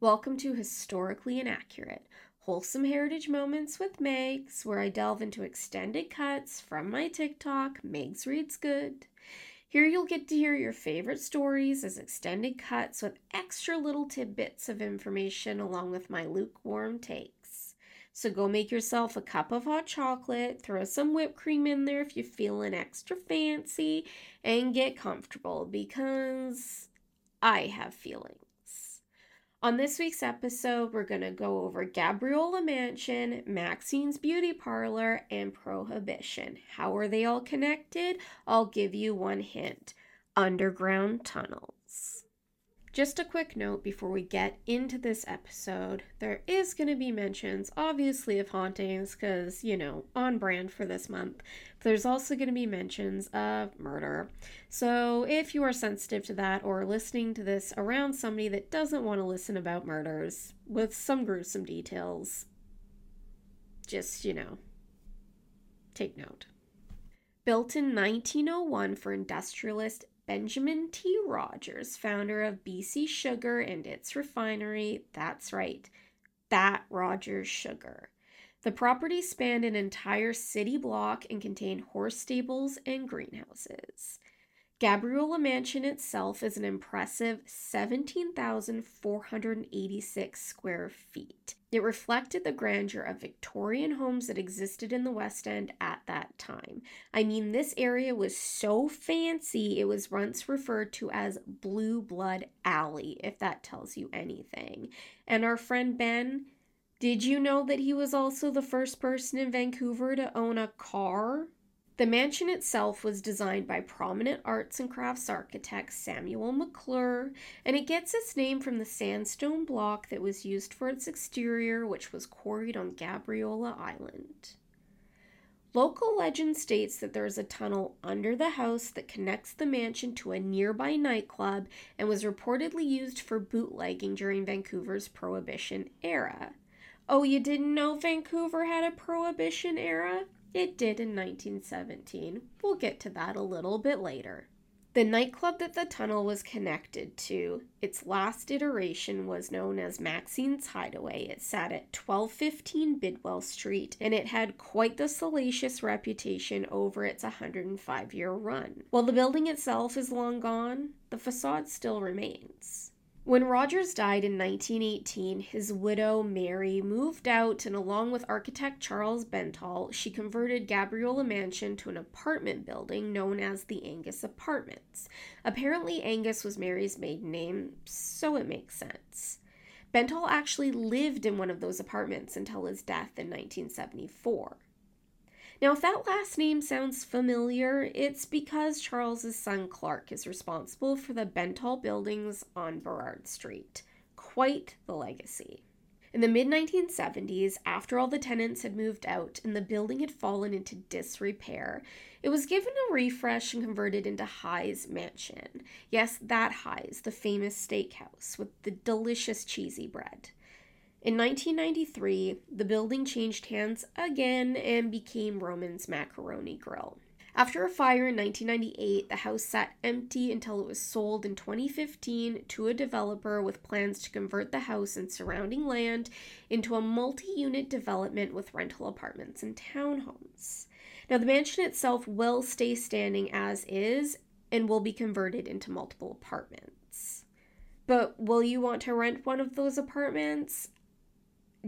Welcome to Historically Inaccurate, wholesome heritage moments with Megs, where I delve into extended cuts from my TikTok, Megs Reads Good. Here you'll get to hear your favorite stories as extended cuts with extra little tidbits of information along with my lukewarm takes. So go make yourself a cup of hot chocolate, throw some whipped cream in there if you're feeling extra fancy, and get comfortable because I have feelings. On this week's episode, we're going to go over Gabriola Mansion, Maxine's Beauty Parlor, and Prohibition. How are they all connected? I'll give you one hint underground tunnels. Just a quick note before we get into this episode there is going to be mentions, obviously, of hauntings because, you know, on brand for this month. There's also going to be mentions of murder. So if you are sensitive to that or listening to this around somebody that doesn't want to listen about murders with some gruesome details, just, you know, take note. Built in 1901 for industrialist Benjamin T. Rogers, founder of BC Sugar and its refinery. That's right, that Rogers Sugar. The property spanned an entire city block and contained horse stables and greenhouses. Gabriola Mansion itself is an impressive 17,486 square feet. It reflected the grandeur of Victorian homes that existed in the West End at that time. I mean, this area was so fancy, it was once referred to as Blue Blood Alley, if that tells you anything. And our friend Ben, did you know that he was also the first person in Vancouver to own a car? The mansion itself was designed by prominent arts and crafts architect Samuel Maclure, and it gets its name from the sandstone block that was used for its exterior, which was quarried on Gabriola Island. Local legend states that there is a tunnel under the house that connects the mansion to a nearby nightclub and was reportedly used for bootlegging during Vancouver's Prohibition era. Oh, you didn't know Vancouver had a Prohibition era? It did in 1917. We'll get to that a little bit later. The nightclub that the tunnel was connected to, its last iteration was known as Maxine's Hideaway. It sat at 1215 Bidwell Street and it had quite the salacious reputation over its 105 year run. While the building itself is long gone, the facade still remains. When Rogers died in 1918, his widow Mary moved out, and along with architect Charles Bentall, she converted Gabriola Mansion to an apartment building known as the Angus Apartments. Apparently, Angus was Mary's maiden name, so it makes sense. Bentall actually lived in one of those apartments until his death in 1974. Now, if that last name sounds familiar, it's because Charles's son Clark is responsible for the Bentall buildings on Burrard Street. Quite the legacy. In the mid 1970s, after all the tenants had moved out and the building had fallen into disrepair, it was given a refresh and converted into Hy's Mansion. Yes, that Hy's, the famous steakhouse with the delicious cheesy bread. In 1993, the building changed hands again and became Roman's Macaroni Grill. After a fire in 1998, the house sat empty until it was sold in 2015 to a developer with plans to convert the house and surrounding land into a multi unit development with rental apartments and townhomes. Now, the mansion itself will stay standing as is and will be converted into multiple apartments. But will you want to rent one of those apartments?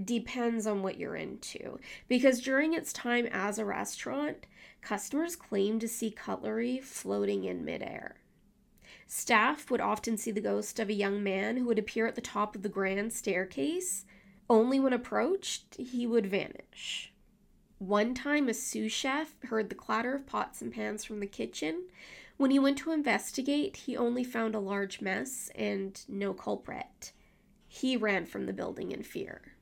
Depends on what you're into. Because during its time as a restaurant, customers claimed to see cutlery floating in midair. Staff would often see the ghost of a young man who would appear at the top of the grand staircase. Only when approached, he would vanish. One time, a sous chef heard the clatter of pots and pans from the kitchen. When he went to investigate, he only found a large mess and no culprit. He ran from the building in fear.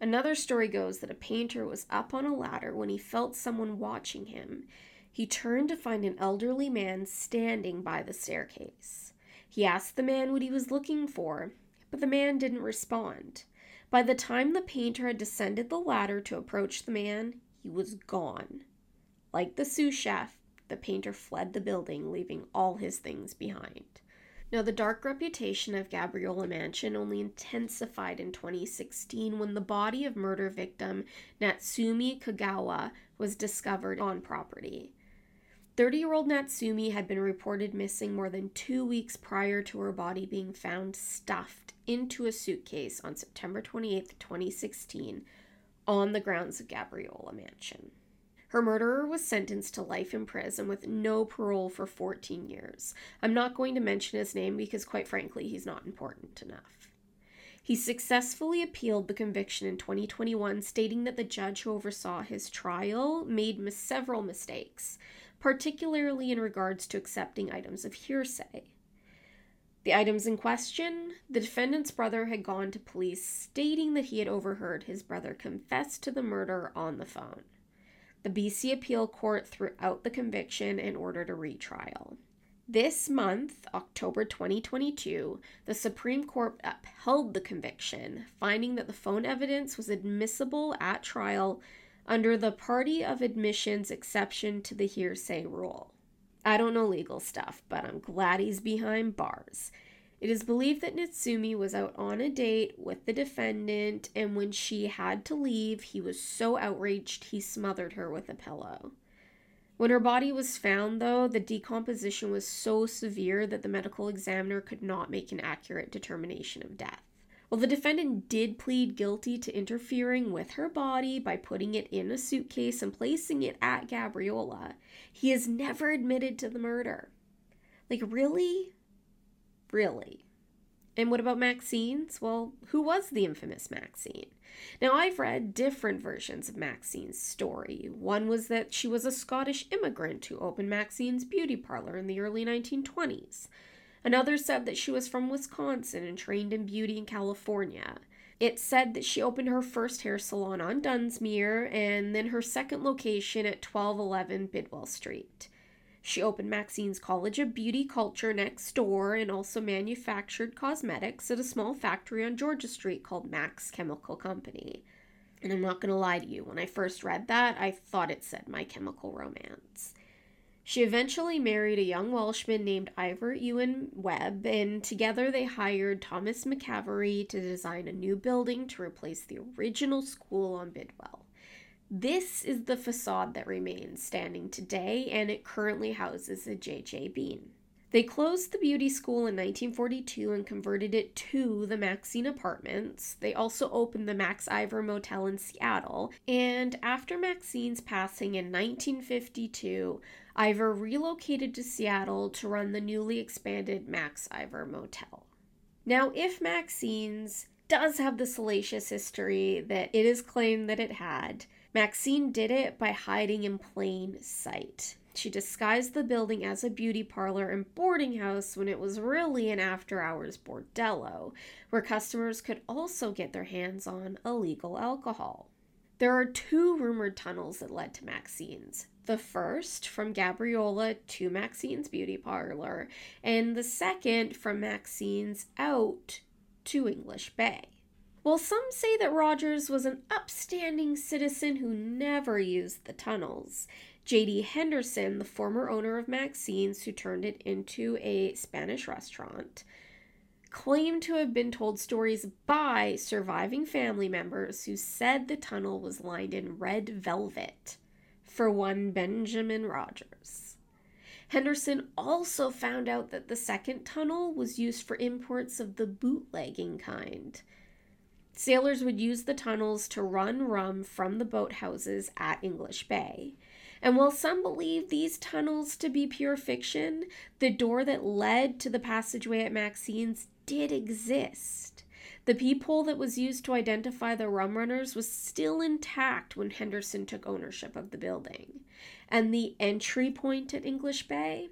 Another story goes that a painter was up on a ladder when he felt someone watching him. He turned to find an elderly man standing by the staircase. He asked the man what he was looking for, but the man didn't respond. By the time the painter had descended the ladder to approach the man, he was gone. Like the sous chef, the painter fled the building, leaving all his things behind. Now, the dark reputation of Gabriola Mansion only intensified in 2016 when the body of murder victim Natsumi Kagawa was discovered on property. 30 year old Natsumi had been reported missing more than two weeks prior to her body being found stuffed into a suitcase on September 28, 2016, on the grounds of Gabriola Mansion. Her murderer was sentenced to life in prison with no parole for 14 years. I'm not going to mention his name because, quite frankly, he's not important enough. He successfully appealed the conviction in 2021, stating that the judge who oversaw his trial made mis- several mistakes, particularly in regards to accepting items of hearsay. The items in question the defendant's brother had gone to police stating that he had overheard his brother confess to the murder on the phone. The BC Appeal Court threw out the conviction and ordered a retrial. This month, October 2022, the Supreme Court upheld the conviction, finding that the phone evidence was admissible at trial under the party of admissions exception to the hearsay rule. I don't know legal stuff, but I'm glad he's behind bars. It is believed that Natsumi was out on a date with the defendant, and when she had to leave, he was so outraged he smothered her with a pillow. When her body was found, though, the decomposition was so severe that the medical examiner could not make an accurate determination of death. While the defendant did plead guilty to interfering with her body by putting it in a suitcase and placing it at Gabriola, he has never admitted to the murder. Like, really? Really? And what about Maxine's? Well, who was the infamous Maxine? Now, I've read different versions of Maxine's story. One was that she was a Scottish immigrant who opened Maxine's beauty parlor in the early 1920s. Another said that she was from Wisconsin and trained in beauty in California. It said that she opened her first hair salon on Dunsmuir and then her second location at 1211 Bidwell Street. She opened Maxine's College of Beauty Culture next door and also manufactured cosmetics at a small factory on Georgia Street called Max Chemical Company. And I'm not going to lie to you, when I first read that, I thought it said My Chemical Romance. She eventually married a young Welshman named Ivor Ewan Webb, and together they hired Thomas McCavery to design a new building to replace the original school on Bidwell. This is the facade that remains standing today, and it currently houses a JJ Bean. They closed the beauty school in 1942 and converted it to the Maxine Apartments. They also opened the Max Ivor Motel in Seattle. And after Maxine's passing in 1952, Ivor relocated to Seattle to run the newly expanded Max Ivor Motel. Now, if Maxine's does have the salacious history that it is claimed that it had, Maxine did it by hiding in plain sight. She disguised the building as a beauty parlor and boarding house when it was really an after hours bordello, where customers could also get their hands on illegal alcohol. There are two rumored tunnels that led to Maxine's. The first from Gabriola to Maxine's beauty parlor, and the second from Maxine's out to English Bay. While some say that Rogers was an upstanding citizen who never used the tunnels, J.D. Henderson, the former owner of Maxine's, who turned it into a Spanish restaurant, claimed to have been told stories by surviving family members who said the tunnel was lined in red velvet for one Benjamin Rogers. Henderson also found out that the second tunnel was used for imports of the bootlegging kind. Sailors would use the tunnels to run rum from the boathouses at English Bay. And while some believe these tunnels to be pure fiction, the door that led to the passageway at Maxine's did exist. The peephole that was used to identify the rum runners was still intact when Henderson took ownership of the building. And the entry point at English Bay?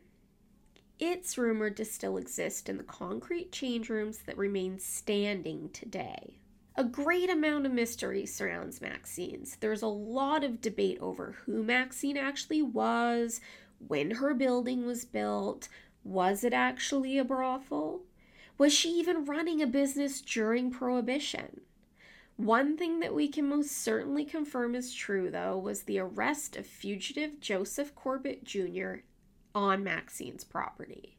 It's rumored to still exist in the concrete change rooms that remain standing today. A great amount of mystery surrounds Maxine's. There's a lot of debate over who Maxine actually was, when her building was built, was it actually a brothel? Was she even running a business during Prohibition? One thing that we can most certainly confirm is true, though, was the arrest of fugitive Joseph Corbett Jr. on Maxine's property.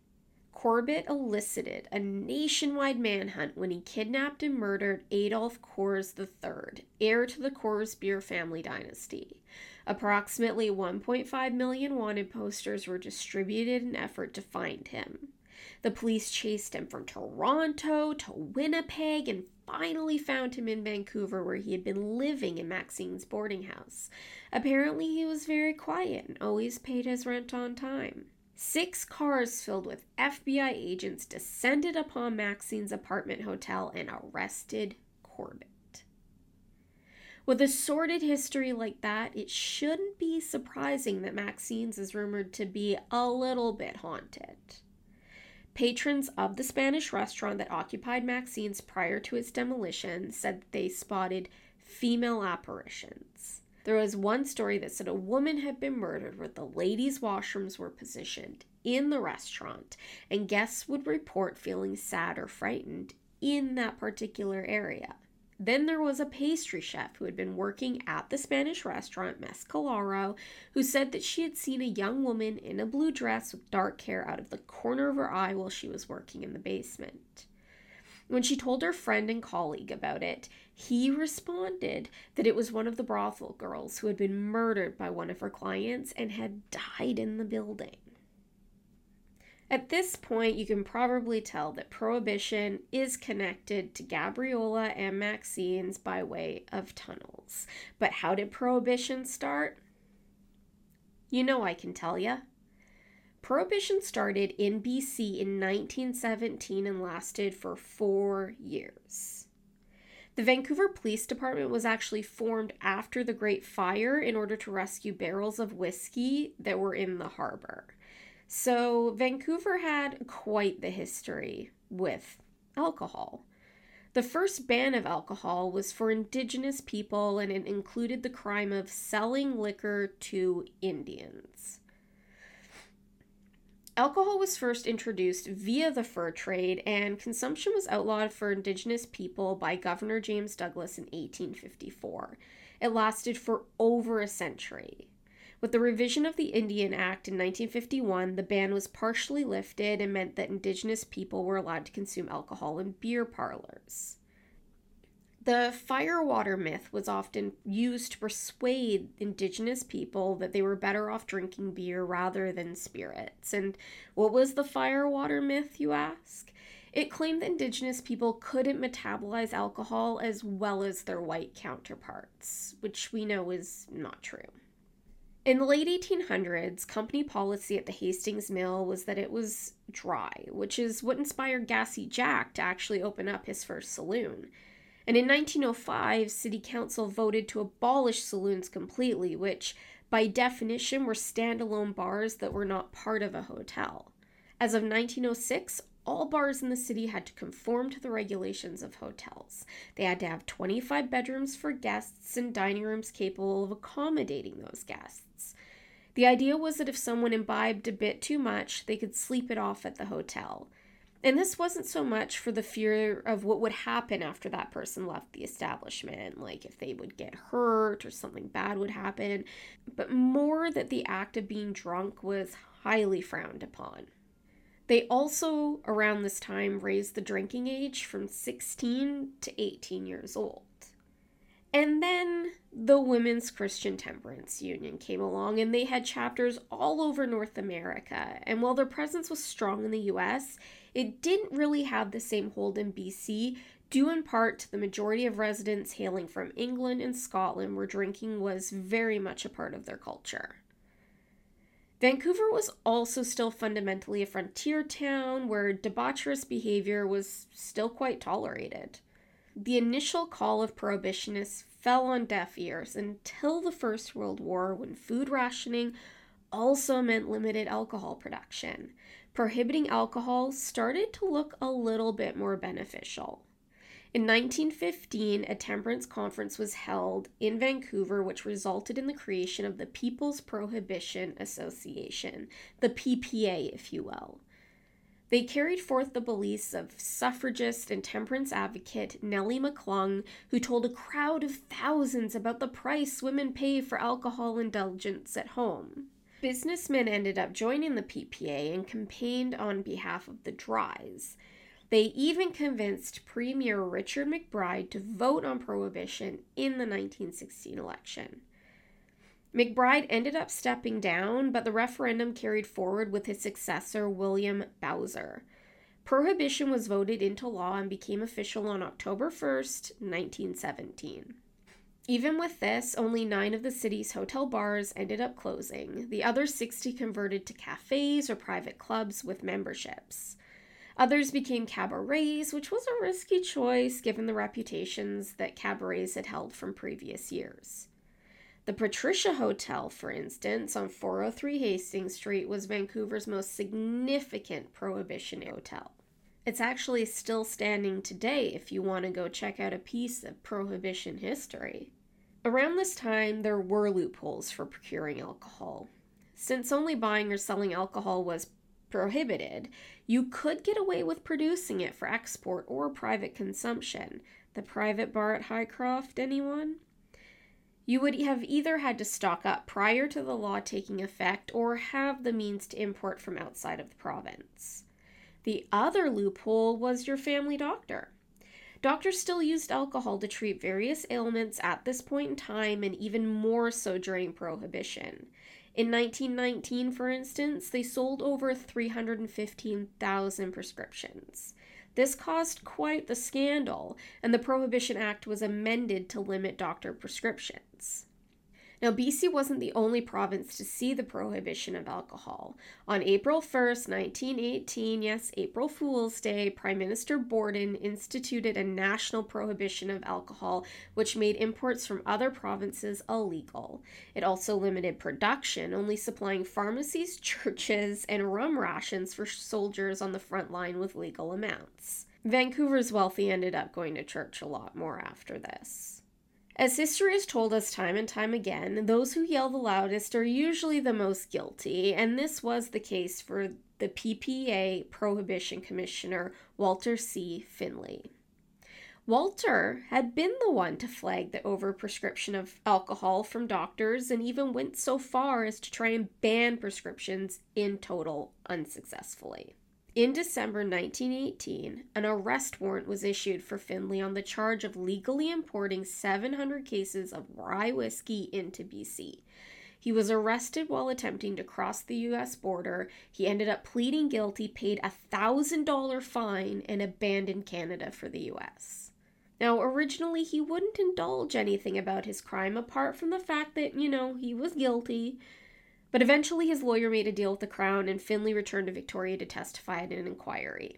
Corbett elicited a nationwide manhunt when he kidnapped and murdered Adolf Coors III, heir to the Coors beer family dynasty. Approximately 1.5 million wanted posters were distributed in an effort to find him. The police chased him from Toronto to Winnipeg and finally found him in Vancouver, where he had been living in Maxine's boarding house. Apparently, he was very quiet and always paid his rent on time. Six cars filled with FBI agents descended upon Maxine's apartment hotel and arrested Corbett. With a sordid history like that, it shouldn't be surprising that Maxine's is rumored to be a little bit haunted. Patrons of the Spanish restaurant that occupied Maxine's prior to its demolition said they spotted female apparitions. There was one story that said a woman had been murdered where the ladies' washrooms were positioned in the restaurant, and guests would report feeling sad or frightened in that particular area. Then there was a pastry chef who had been working at the Spanish restaurant Mescalero who said that she had seen a young woman in a blue dress with dark hair out of the corner of her eye while she was working in the basement. When she told her friend and colleague about it, he responded that it was one of the brothel girls who had been murdered by one of her clients and had died in the building. At this point, you can probably tell that Prohibition is connected to Gabriola and Maxine's by way of tunnels. But how did Prohibition start? You know I can tell you. Prohibition started in BC in 1917 and lasted for four years. The Vancouver Police Department was actually formed after the Great Fire in order to rescue barrels of whiskey that were in the harbor. So, Vancouver had quite the history with alcohol. The first ban of alcohol was for Indigenous people and it included the crime of selling liquor to Indians. Alcohol was first introduced via the fur trade, and consumption was outlawed for Indigenous people by Governor James Douglas in 1854. It lasted for over a century. With the revision of the Indian Act in 1951, the ban was partially lifted and meant that Indigenous people were allowed to consume alcohol in beer parlors. The firewater myth was often used to persuade indigenous people that they were better off drinking beer rather than spirits. And what was the firewater myth, you ask? It claimed that indigenous people couldn't metabolize alcohol as well as their white counterparts, which we know is not true. In the late 1800s, company policy at the Hastings Mill was that it was dry, which is what inspired Gassy Jack to actually open up his first saloon. And in 1905, City Council voted to abolish saloons completely, which by definition were standalone bars that were not part of a hotel. As of 1906, all bars in the city had to conform to the regulations of hotels. They had to have 25 bedrooms for guests and dining rooms capable of accommodating those guests. The idea was that if someone imbibed a bit too much, they could sleep it off at the hotel. And this wasn't so much for the fear of what would happen after that person left the establishment, like if they would get hurt or something bad would happen, but more that the act of being drunk was highly frowned upon. They also, around this time, raised the drinking age from 16 to 18 years old. And then the Women's Christian Temperance Union came along, and they had chapters all over North America. And while their presence was strong in the US, it didn't really have the same hold in BC, due in part to the majority of residents hailing from England and Scotland, where drinking was very much a part of their culture. Vancouver was also still fundamentally a frontier town where debaucherous behavior was still quite tolerated. The initial call of prohibitionists fell on deaf ears until the First World War when food rationing also meant limited alcohol production. Prohibiting alcohol started to look a little bit more beneficial. In 1915, a temperance conference was held in Vancouver, which resulted in the creation of the People's Prohibition Association, the PPA, if you will. They carried forth the beliefs of suffragist and temperance advocate Nellie McClung, who told a crowd of thousands about the price women pay for alcohol indulgence at home. Businessmen ended up joining the PPA and campaigned on behalf of the Dries. They even convinced Premier Richard McBride to vote on prohibition in the 1916 election. McBride ended up stepping down, but the referendum carried forward with his successor, William Bowser. Prohibition was voted into law and became official on October 1st, 1917. Even with this, only nine of the city's hotel bars ended up closing. The other 60 converted to cafes or private clubs with memberships. Others became cabarets, which was a risky choice given the reputations that cabarets had held from previous years. The Patricia Hotel, for instance, on 403 Hastings Street, was Vancouver's most significant prohibition hotel. It's actually still standing today if you want to go check out a piece of prohibition history. Around this time, there were loopholes for procuring alcohol. Since only buying or selling alcohol was prohibited, you could get away with producing it for export or private consumption. The private bar at Highcroft, anyone? You would have either had to stock up prior to the law taking effect or have the means to import from outside of the province. The other loophole was your family doctor. Doctors still used alcohol to treat various ailments at this point in time, and even more so during Prohibition. In 1919, for instance, they sold over 315,000 prescriptions. This caused quite the scandal, and the Prohibition Act was amended to limit doctor prescriptions. Now, BC wasn't the only province to see the prohibition of alcohol. On April 1st, 1918, yes, April Fool's Day, Prime Minister Borden instituted a national prohibition of alcohol, which made imports from other provinces illegal. It also limited production, only supplying pharmacies, churches, and rum rations for soldiers on the front line with legal amounts. Vancouver's wealthy ended up going to church a lot more after this. As history has told us time and time again, those who yell the loudest are usually the most guilty, and this was the case for the PPA Prohibition Commissioner Walter C. Findlay. Walter had been the one to flag the overprescription of alcohol from doctors and even went so far as to try and ban prescriptions in total unsuccessfully. In December 1918, an arrest warrant was issued for Findlay on the charge of legally importing 700 cases of rye whiskey into BC. He was arrested while attempting to cross the US border. He ended up pleading guilty, paid a $1,000 fine, and abandoned Canada for the US. Now, originally, he wouldn't indulge anything about his crime apart from the fact that, you know, he was guilty. But eventually, his lawyer made a deal with the Crown, and Findlay returned to Victoria to testify at an inquiry.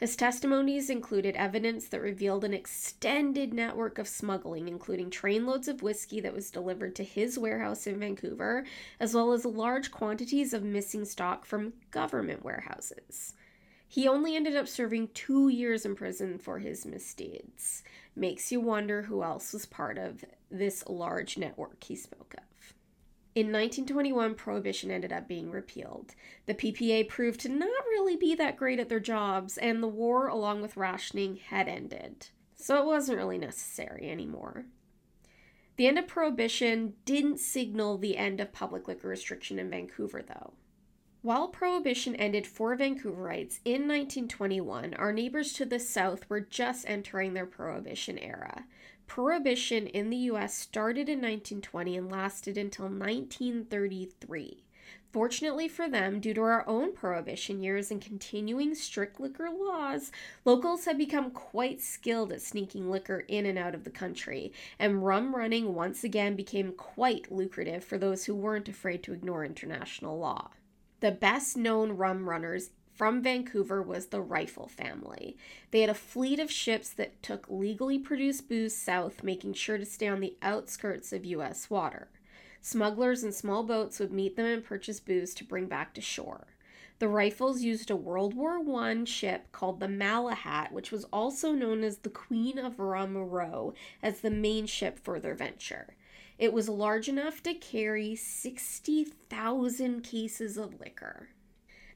His testimonies included evidence that revealed an extended network of smuggling, including trainloads of whiskey that was delivered to his warehouse in Vancouver, as well as large quantities of missing stock from government warehouses. He only ended up serving two years in prison for his misdeeds. Makes you wonder who else was part of this large network he spoke of. In 1921, Prohibition ended up being repealed. The PPA proved to not really be that great at their jobs, and the war, along with rationing, had ended. So it wasn't really necessary anymore. The end of Prohibition didn't signal the end of public liquor restriction in Vancouver, though. While Prohibition ended for Vancouverites in 1921, our neighbors to the south were just entering their Prohibition era. Prohibition in the US started in 1920 and lasted until 1933. Fortunately for them, due to our own prohibition years and continuing strict liquor laws, locals have become quite skilled at sneaking liquor in and out of the country, and rum running once again became quite lucrative for those who weren't afraid to ignore international law. The best known rum runners from Vancouver was the Reifel family. They had a fleet of ships that took legally produced booze south, making sure to stay on the outskirts of U.S. water. Smugglers in small boats would meet them and purchase booze to bring back to shore. The Reifels used a World War I ship called the Malahat, which was also known as the Queen of Rum Row, as the main ship for their venture. It was large enough to carry 60,000 cases of liquor.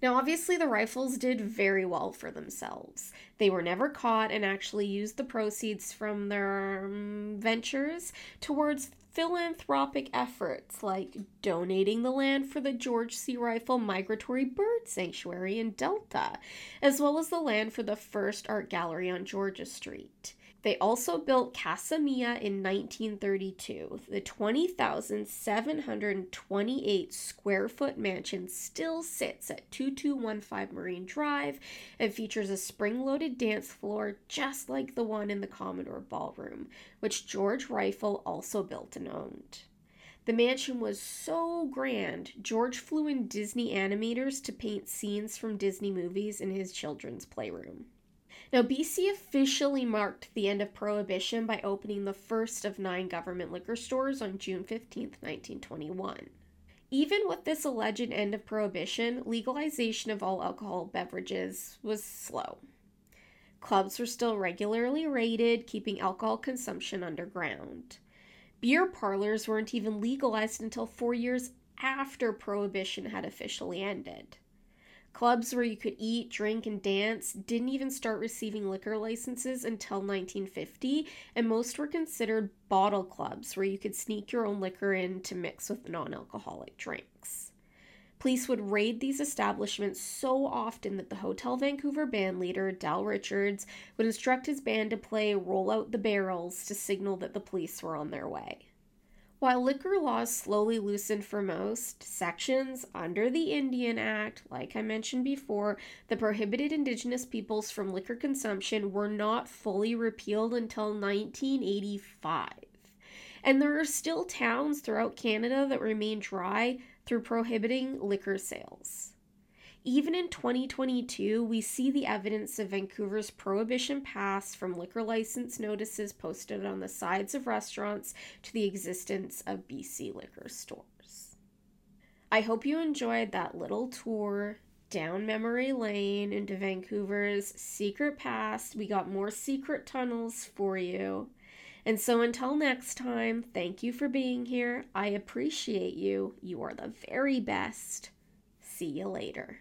Now, obviously, the Reifels did very well for themselves. They were never caught and actually used the proceeds from their um, ventures towards philanthropic efforts like donating the land for the George C. Reifel Migratory Bird Sanctuary in Delta, as well as the land for the first art gallery on Georgia Street. They also built Casa Mia in 1932. The 20,728 square foot mansion still sits at 2215 Marine Drive and features a spring loaded dance floor just like the one in the Commodore Ballroom, which George Reifel also built and owned. The mansion was so grand, George flew in Disney animators to paint scenes from Disney movies in his children's playroom. Now, BC officially marked the end of Prohibition by opening the first of nine government liquor stores on June 15, 1921. Even with this alleged end of Prohibition, legalization of all alcohol beverages was slow. Clubs were still regularly raided, keeping alcohol consumption underground. Beer parlors weren't even legalized until four years after Prohibition had officially ended. Clubs where you could eat, drink, and dance didn't even start receiving liquor licenses until 1950, and most were considered bottle clubs where you could sneak your own liquor in to mix with non alcoholic drinks. Police would raid these establishments so often that the Hotel Vancouver band leader, Dal Richards, would instruct his band to play Roll Out the Barrels to signal that the police were on their way. While liquor laws slowly loosened for most, sections under the Indian Act, like I mentioned before, that prohibited Indigenous peoples from liquor consumption were not fully repealed until 1985. And there are still towns throughout Canada that remain dry through prohibiting liquor sales. Even in 2022, we see the evidence of Vancouver's prohibition pass from liquor license notices posted on the sides of restaurants to the existence of BC liquor stores. I hope you enjoyed that little tour down memory lane into Vancouver's secret past. We got more secret tunnels for you. And so until next time, thank you for being here. I appreciate you. You are the very best. See you later.